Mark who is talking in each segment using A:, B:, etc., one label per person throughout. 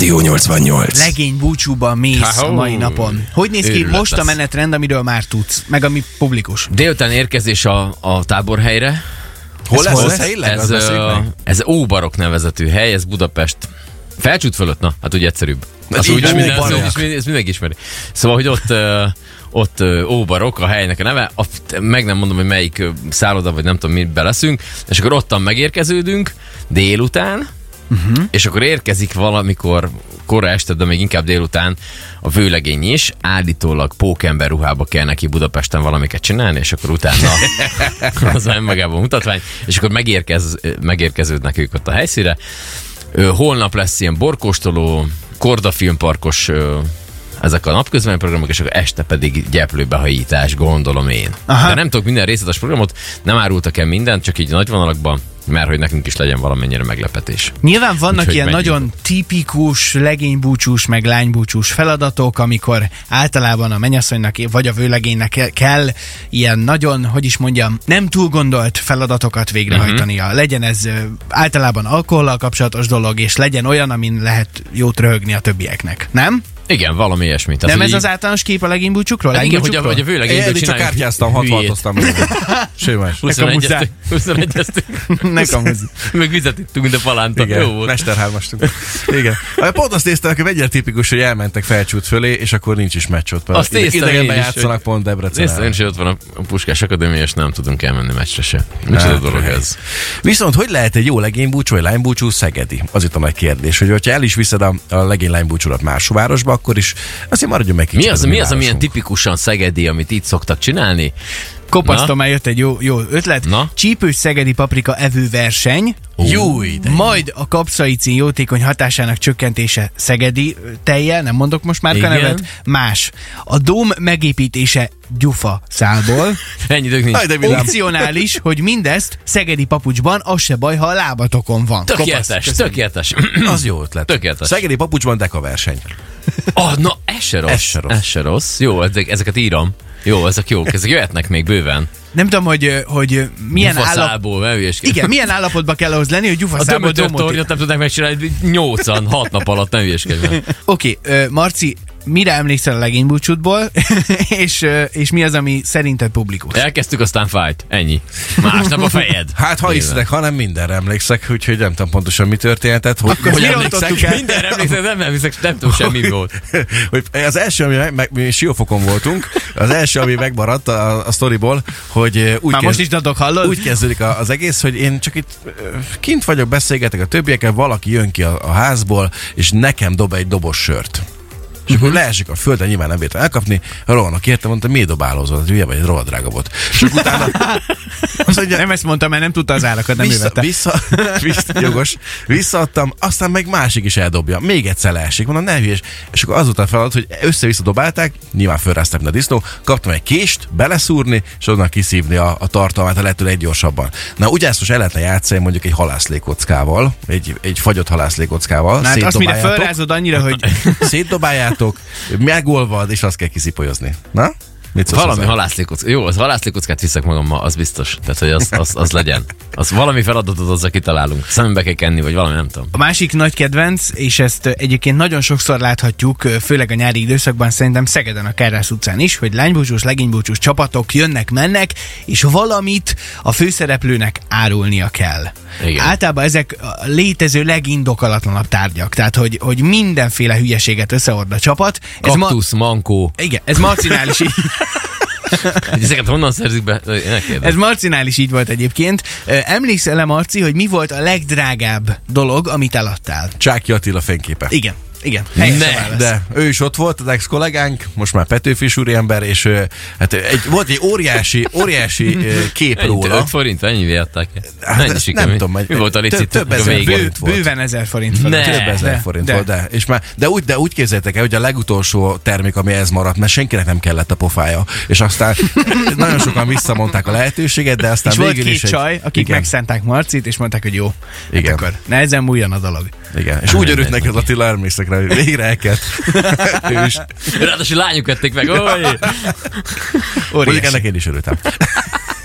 A: Rádió 88.
B: Legény búcsúba mész a mai napon. Hogy néz ki
C: Őrület
B: most a menetrend, amiről már tudsz, meg ami publikus?
C: Délután érkezés a, a táborhelyre.
A: Hol lesz?
B: hol
A: lesz?
C: Ez, ö,
A: meg?
C: ez Óbarok nevezetű hely, ez Budapest felcsút fölött, na, hát ugye egyszerűbb. Az
A: így
C: úgy,
A: van,
C: minden, ezt, mindenki ismeri. Szóval, hogy ott, ott Óbarok a helynek a neve, a, meg nem mondom, hogy melyik szálloda, vagy nem tudom, mi beleszünk, és akkor ottan megérkeződünk délután, Uh-huh. És akkor érkezik valamikor kora este, de még inkább délután a vőlegény is. Állítólag pókember ruhába kell neki Budapesten valamiket csinálni, és akkor utána az önmagában mutatvány, és akkor megérkez, megérkeződnek ők ott a helyszíre. Holnap lesz ilyen borkóstoló, Korda filmparkos ezek a napközben programok, és akkor este pedig gyeplőbehajítás, gondolom én.
B: Aha.
C: De nem tudok minden részletes programot, nem árultak el mindent, csak így nagy vonalakban, mert hogy nekünk is legyen valamennyire meglepetés.
B: Nyilván vannak
C: Úgyhogy
B: ilyen
C: megyünk.
B: nagyon tipikus legénybúcsús, meg lánybúcsús feladatok, amikor általában a mennyasszonynak vagy a vőlegénynek ke- kell ilyen nagyon, hogy is mondjam, nem túl gondolt feladatokat végrehajtania. Uh-huh. Legyen ez általában alkohollal kapcsolatos dolog, és legyen olyan, amin lehet jót röhögni a többieknek. Nem?
C: Igen, valami ilyesmi. Tehát,
B: nem ez
C: hogy
B: az általános kép a legénybúcsúkról?
C: Hát igen, hogy a, hogy a
A: Én
C: vőlegényből
A: eddig csak kártyáztam,
C: hülyét.
A: hatvaltoztam. Simás.
C: 21 21
B: Nekem.
C: Meg vizet ittunk, mint a palánta.
A: Igen,
C: Jó volt.
A: mesterhármastunk. Igen. Hát Pont azt néztem, hogy mennyire tipikus, hogy elmentek felcsút fölé, és akkor nincs is meccs ott.
C: Azt néztem
A: Idegenben
C: én is,
A: játszanak pont Debrecen.
C: Nézd, én is, ott van a Puskás Akadémia, és nem tudunk elmenni meccsre se. Micsoda
A: Hát,
C: dolog
A: hely.
C: ez.
A: Viszont hogy lehet egy jó legénybúcsú vagy lánybúcsú szegedi? Az itt a nagy kérdés, hogy ha el is viszed a, a legény lánybúcsúrat más városba, akkor is azért maradjon meg kicsit
C: Mi az,
A: a
C: mi az, amilyen tipikusan szegedi, amit itt szoktak csinálni?
B: Kopasztom, már jött egy jó, jó ötlet.
C: Na?
B: Csípős szegedi paprika evőverseny.
A: Júj, de.
B: Majd a kapszaicin jótékony hatásának csökkentése szegedi tejjel, nem mondok most már nevet. Más. A dóm megépítése gyufa szálból.
C: Ennyi idők nincs.
B: Opcionális, hogy mindezt szegedi papucsban, az se baj, ha a lábatokon van.
C: Tökéletes,
B: Kopasz,
C: tökéletes.
A: Az jó ötlet.
C: Tökéletes.
A: Szegedi papucsban deka verseny.
C: Ah, na, ez se rossz.
A: Ez se rossz.
C: Ez se rossz. Jó, ezek, ezeket írom. Jó, ezek jók, ezek jöhetnek még bőven.
B: Nem tudom, hogy, hogy milyen állap...
C: Faszából, ne hülyeskedj.
B: Igen, milyen állapotban kell ahhoz lenni, hogy
C: A
B: gyufaszából
C: dömötör
B: domot...
C: nem tudnak megcsinálni 8 6 nap alatt, nem hülyeskedj. meg.
B: Oké, okay, Marci, mire emlékszel a legénybúcsútból, és, és mi az, ami szerinted publikus?
C: Elkezdtük, aztán fájt. Ennyi. Másnap a fejed.
A: Hát ha
C: Nyilván.
A: hisztek, ha nem mindenre emlékszek, úgyhogy nem tudom pontosan mi történhetett. Hogy,
B: Akkor
A: hogy emlékszek?
B: el?
C: Mindenre emlékszem, nem emlékszek, nem tudom semmi volt.
A: hogy az első, ami meg, meg, mi siófokon voltunk, az első, ami megmaradt a, a sztoriból, hogy úgy,
B: Már most is dadok, hallod?
A: úgy kezdődik az egész, hogy én csak itt kint vagyok, beszélgetek a többiekkel, valaki jön ki a, a házból, és nekem dob egy dobos sört. És
B: Mhm.
A: akkor leesik a földre, nyilván nem bírtam elkapni. Rohannak érte, mondta, miért dobálózol? Hát Hülye vagy, ez rohadt drága volt. És akkor utána azt mondja,
B: Nem ezt mondtam, mert nem tudta az árakat, nem
A: vissza,
B: vette.
A: vissza, vissza, jogos, visszaadtam, aztán meg másik is eldobja. Még egyszer leesik, mondom, ne hülyes. És akkor azután feladat, hogy össze-vissza dobálták, nyilván fölrázták a disznó, kaptam egy kést, beleszúrni, és onnan kiszívni a, a tartalmát a lehető leggyorsabban. Na, ugye ezt most el lehetne játszani mondjuk egy halászlékockával, egy, egy fagyott halászlékockával.
B: Na, hát azt mire felrázod annyira, hogy
A: szétdobáljátok, megolvad, és azt kell kiszipolyоzni. Na? Mit szólsz
C: Valami
A: hozzá?
C: halászlékockát. Jó, az halászlékockát viszek magammal, az biztos. Tehát, hogy az, az, az legyen. Az valami feladatot azzal kitalálunk. Szembe kell kenni, vagy valami, nem tudom.
B: A másik nagy kedvenc, és ezt egyébként nagyon sokszor láthatjuk, főleg a nyári időszakban, szerintem Szegeden a Kárrász utcán is, hogy lánybúcsús, legénybúcsús csapatok jönnek, mennek, és valamit a főszereplőnek árulnia kell.
C: Igen.
B: Általában ezek a létező legindokalatlanabb tárgyak, tehát hogy, hogy mindenféle hülyeséget összeord a csapat. Ez ma,
C: Kaktusz, mankó.
B: igen, ez Marcinál is így,
C: Hogy ezeket honnan szerzik be?
B: Ez Marcinál is így volt egyébként. Emlékszel-e, Marci, hogy mi volt a legdrágább dolog, amit eladtál?
A: Csáki Attila fényképe.
B: Igen, igen.
C: Ne.
A: De ő is ott volt, az ex-kollégánk, most már Petőfi úriember, és hát egy, volt egy óriási, óriási kép
C: Ennyi,
A: róla.
C: 5 forint, ennyi adták.
A: Hát
C: Ennyi
A: nem
C: mi?
A: tudom,
C: mi volt a licit
A: több ezer forint volt.
B: Bőven ezer forint fölött.
C: Ne.
A: Több ezer
B: de,
A: forint
B: de.
A: volt, de. És már, de, úgy, de úgy képzeljétek el, hogy a legutolsó termék, ami ez maradt, mert senkinek nem kellett a pofája. És aztán nagyon sokan visszamondták a lehetőséget, de aztán
B: És volt
A: végül
B: két
A: is egy,
B: csaj, akik
A: igen,
B: megszánták Marcit, és mondták, hogy jó.
A: Igen.
B: Hát akkor ne ezen múljon a dolog.
A: igen. És úgy örült neki az Attila, emlékszek rá, hogy végre elkelt.
C: Ráadásul lányok ették meg. Oly!
A: Mondjuk ennek én is örültem.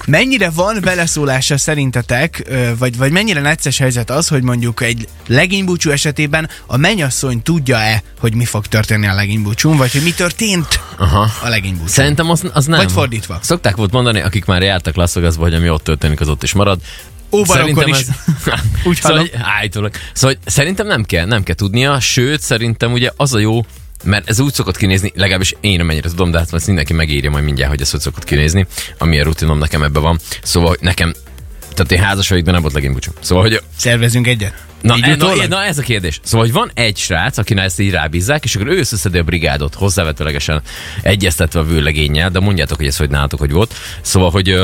B: Mennyire van beleszólása szerintetek, vagy, vagy mennyire necces helyzet az, hogy mondjuk egy legénybúcsú esetében a mennyasszony tudja-e, hogy mi fog történni a legénybúcsún, vagy hogy mi történt
C: Aha.
B: a legénybúcsún?
C: Szerintem az, az nem.
B: Vagy fordítva.
C: Szokták volt mondani, akik már jártak Las Vegasba, hogy ami ott történik, az ott is marad.
B: Óbarokon is. Úgy
C: szóval,
B: hallom.
C: hogy, állítólag. Szóval hogy szerintem nem kell, nem kell tudnia, sőt, szerintem ugye az a jó, mert ez úgy szokott kinézni, legalábbis én amennyire tudom, de hát ezt mindenki megírja majd mindjárt, hogy ez hogy szokott kinézni, amilyen rutinom nekem ebben van. Szóval nekem, tehát én házas vagyok, de nem volt legénybúcsú. Szóval, hogy
B: Szervezünk egyet?
C: Na, e, na, na, ez a kérdés. Szóval, hogy van egy srác, akine ezt így rábízzák, és akkor ő összeszedi a brigádot, hozzávetőlegesen egyeztetve a vőlegénnyel, de mondjátok, hogy ez hogy nálatok, hogy volt. Szóval, hogy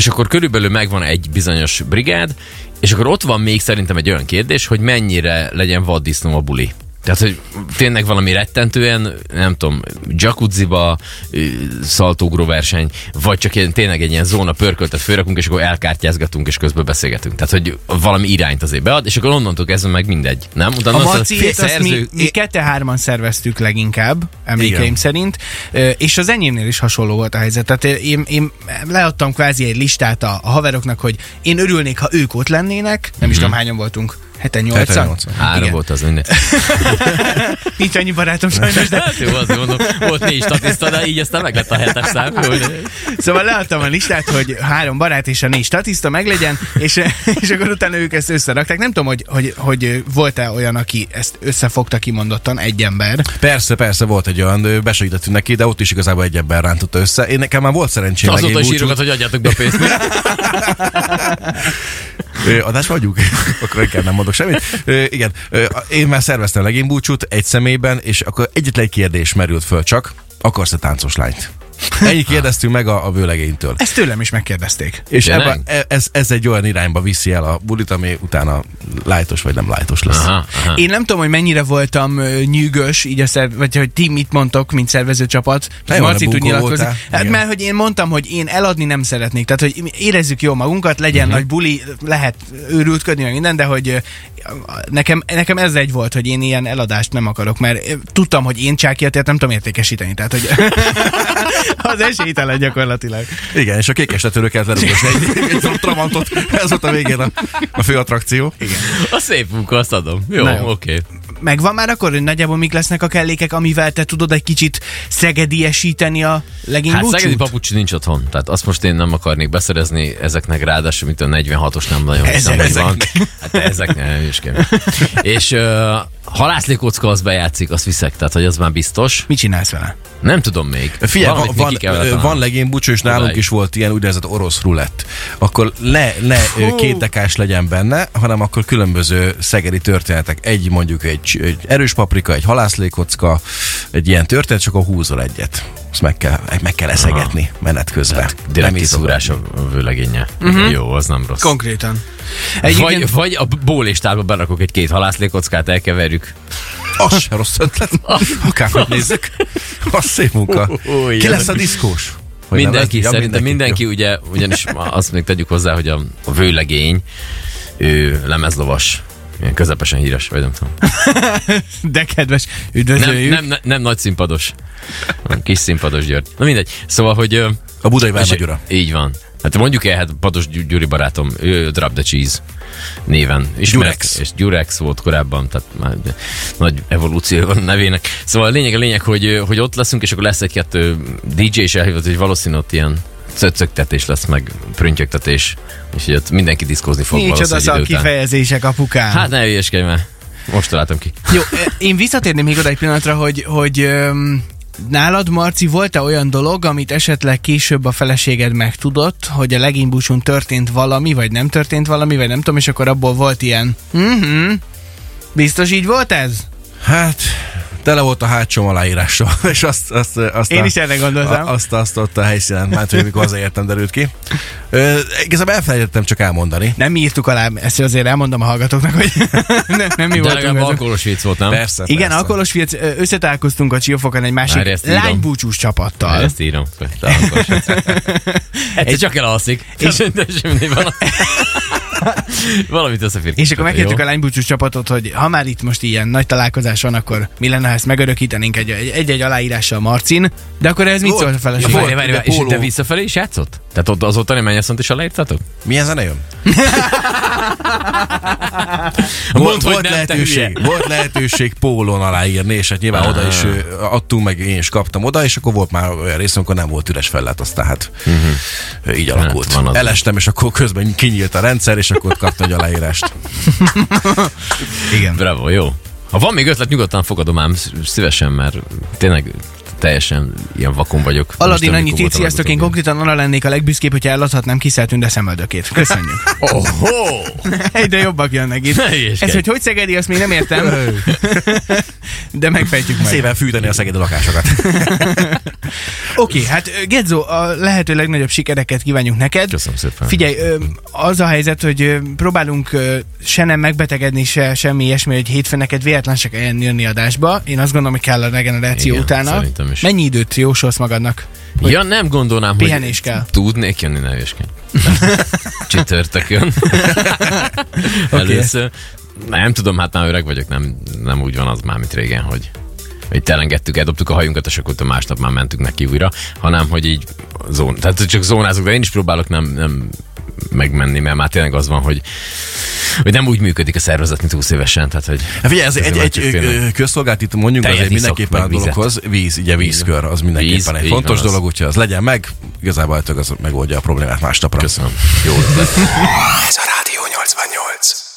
C: és akkor körülbelül megvan egy bizonyos brigád, és akkor ott van még szerintem egy olyan kérdés, hogy mennyire legyen vaddisznó a buli. Tehát, hogy tényleg valami rettentően, nem tudom, jacuzziba, ö, szaltógró verseny, vagy csak ilyen, tényleg egy ilyen zóna pörköltet fölrakunk, és akkor elkártyázgatunk, és közben beszélgetünk. Tehát, hogy valami irányt azért bead, és akkor onnantól kezdve meg mindegy, nem? Utána
B: A
C: az
B: Maciét azt mi,
C: szerző-
B: mi kette-hárman szerveztük leginkább, emlékeim
A: Igen.
B: szerint, és az enyémnél is hasonló volt a helyzet. Tehát én, én leadtam kvázi egy listát a, a haveroknak, hogy én örülnék, ha ők ott lennének, nem is tudom hányan voltunk, 7 8
A: Heten, nyolcan.
C: Három volt az minden.
B: Nincs annyi barátom sajnos, de
C: Hát jó, azért mondom, volt négy statiszta, de így aztán meg lett a hetes szám. Hogy-
B: Szóval leadtam a listát, hogy három barát és a négy statiszta meglegyen, és, és akkor utána ők ezt összerakták. Nem tudom, hogy, hogy, hogy volt-e olyan, aki ezt összefogta kimondottan, egy ember.
A: Persze, persze volt egy olyan, besegítettünk neki, de ott is igazából egy ember rántotta össze. Én nekem már volt szerencsém
C: Azóta is írogat, hogy adjátok be a pénzt.
A: Adás vagyunk? akkor inkább nem mondok semmit. Igen, én már szerveztem legénybúcsút egy személyben, és akkor egyetlen egy kérdés merült föl csak. Akarsz-e táncos lányt? Ennyit kérdeztünk meg a, a vőlegénytől.
B: Ezt tőlem is megkérdezték.
A: És
C: Tényleg?
A: ebbe, e- ez, ez egy olyan irányba viszi el a bulit, ami utána lájtos vagy nem lájtos lesz.
C: Aha, aha.
B: Én nem tudom, hogy mennyire voltam nyűgös, így a szerv, vagy hogy ti mit mondtok, mint szervezőcsapat.
A: Nagyon
B: Marci tud nyilatkozni. Hát
A: Igen.
B: mert hogy én mondtam, hogy én eladni nem szeretnék. Tehát, hogy érezzük jól magunkat, legyen uh-huh. nagy buli, lehet őrültködni, meg minden, de hogy nekem, nekem ez egy volt, hogy én ilyen eladást nem akarok, mert tudtam, hogy én csákiatért nem tudom értékesíteni. Tehát, hogy az esélytelen gyakorlatilag.
A: Igen, és a kékes tetőről kellett lerúgosni egy, egy tramantot. Ez volt a végén a, a fő attrakció. Igen.
C: A szép munka, azt adom. Jó, oké. Okay.
B: Megvan már akkor, hogy nagyjából mik lesznek a kellékek, amivel te tudod egy kicsit szegediesíteni a legény
C: Hát? Szegedi papucsi nincs otthon, tehát azt most én nem akarnék beszerezni, ezeknek ráadásul, mint a 46-os nem nagyon hiszem, hogy van. Hát ezek nem is kell. És uh, halászlékocka az bejátszik, azt viszek, tehát hogy az már biztos.
B: Mit csinálsz vele?
C: Nem tudom még.
A: Figyelj, van, van, van
C: találni.
A: legénybúcsú, és nálunk is volt ilyen úgynevezett orosz rulett. Akkor ne, ne ö, két dekás legyen benne, hanem akkor különböző szegedi történetek. Egy mondjuk egy, egy erős paprika, egy halászlékocka, egy ilyen történet, csak akkor húzol egyet. Azt meg kell, meg kell eszegetni menet közben.
C: Direkt
A: Nem iszol.
C: kiszúrás a vőlegénye. Uh-huh. Jó, az nem rossz.
B: Konkrétan. Egyébként
C: Vagy, vagy a bólistálba berakok egy két halászlékockát, elkeverjük.
A: Az se rossz ötlet. Akárhogy nézzük. Az szép munka. Ki lesz a diszkós? Hogy nem
C: Mindenki,
A: lesz? Ja,
C: szerintem mindenki, ugye, ugyanis azt még tegyük hozzá, hogy a, a vőlegény, ő lemezlovas, ilyen közepesen híres, vagy nem tudom.
B: de kedves,
C: Nem,
B: üdvözöljük.
C: nem, nem, nem nagy színpados. Nem, Kis színpados György. Na mindegy. Szóval, hogy...
A: A budai Vármagyura.
C: Így van. Hát mondjuk el, hát Patos Gy- Gyuri barátom, ő Drop the Cheese néven. És
A: Gyurex.
C: És Gyurex volt korábban, tehát már nagy evolúció van a nevének. Szóval a lényeg a lényeg, hogy, hogy ott leszünk, és akkor lesz egy-kettő DJ is elhívott, hogy valószínű ott ilyen cöccögtetés lesz, meg prüntjögtetés. És hogy ott mindenki diszkózni fog
B: Nincs
C: valószínűleg után.
B: kifejezések, apukám.
C: Hát ne hülyeskedj már. Most találtam ki.
B: Jó, én visszatérném még oda egy pillanatra, hogy, hogy nálad, Marci, volt-e olyan dolog, amit esetleg később a feleséged megtudott, hogy a legénybúcsún történt valami, vagy nem történt valami, vagy nem tudom, és akkor abból volt ilyen, mhm, biztos így volt ez?
A: Hát, tele volt a hátsó aláírással, és azt, azt, azt
B: Én
A: a,
B: is erre gondoltam.
A: Azt, azt ott a helyszínen, mert hogy mikor hazaértem, derült ki. Ö, igazából elfelejtettem csak elmondani.
B: Nem írtuk alá, ezt azért elmondom a hallgatóknak, hogy nem, nem mi
C: De
B: voltunk azok.
C: alkoholos vicc volt, nem?
A: Persze,
B: Igen,
A: persze.
B: alkoholos ö, összetálkoztunk a Csiófokon egy másik
C: Várj, ezt írom.
B: lánybúcsús csapattal.
C: Ezt írom. De vicc. Egyszer csak elalszik. És semmi van. Valamit összefér.
B: És akkor megkértük a lánybúcsús csapatot, hogy ha már itt most ilyen nagy találkozás van, akkor mi lenne, ha ezt megörökítenénk egy- egy- egy-egy aláírással Marcin, de akkor ez mit
A: Volt.
B: szól a feleség?
C: Várj, várj, várj, és te visszafelé is játszott? Tehát ott az ottani mennyasszont is aláírtatok?
A: Milyen zene jön?
C: Mondd, hogy
A: volt,
C: te
A: lehetőség, volt lehetőség pólón aláírni, és hát nyilván oda is adtunk, meg én is kaptam oda, és akkor volt már olyan rész, amikor nem volt üres fellet, aztán hát uh-huh. így alakult.
C: Hát.
A: Elestem, és akkor közben kinyílt a rendszer, és akkor ott kaptam egy aláírást.
B: Igen.
C: Bravo, jó. Ha van még ötlet, nyugodtan fogadom ám szívesen, mert tényleg teljesen ilyen vakon vagyok.
B: Aladin annyit
C: voltam
B: sziasztok, én konkrétan arra lennék a legbüszkébb, hogyha eladhatnám kiszelt szemöldökét. Köszönjük.
C: Oho!
B: Egyre jobbak jönnek itt. Ez, hogy hogy szegedi, azt még nem értem. De megfejtjük majd.
A: Szépen fűteni a szegedi lakásokat.
B: Oké, hát ö, Gedzo, a lehető legnagyobb sikereket kívánjuk neked.
C: Köszönöm szépen.
B: Figyelj, az a helyzet, hogy próbálunk se nem megbetegedni, se semmi ilyesmi, hogy hétfőn neked véletlen se kelljen jönni adásba. Én azt gondolom, hogy kell a regeneráció
C: Igen,
B: utána.
C: szerintem is.
B: Mennyi időt jósolsz magadnak? Hogy
C: Ja, nem gondolnám, hogy
B: pihenés kell.
C: tudnék jönni, ne hülyeskedj. Csütörtökön. Először. Nem tudom, hát már öreg vagyok, nem, nem úgy van az már, mint régen, hogy hogy telengedtük, eldobtuk a hajunkat, és akkor másnap már mentünk neki újra, hanem hogy így zón, tehát csak zónázok, de én is próbálok nem, nem megmenni, mert már tényleg az van, hogy, hogy nem úgy működik a szervezet, mint 20 évesen, tehát hogy
A: Hát figyelj, ez egy, egy
C: csak
A: ö,
C: félnek.
A: ö, közszolgált itt mondjunk
C: Tejet
A: azért
C: iszok,
A: mindenképpen a dologhoz. Víz, ugye vízkör, az mindenképpen
C: Víz,
A: egy fontos
C: van az.
A: dolog, úgyhogy az legyen meg. Igazából az megoldja a problémát másnapra.
C: köszönöm. Jó.
D: Ez a Rádió 88.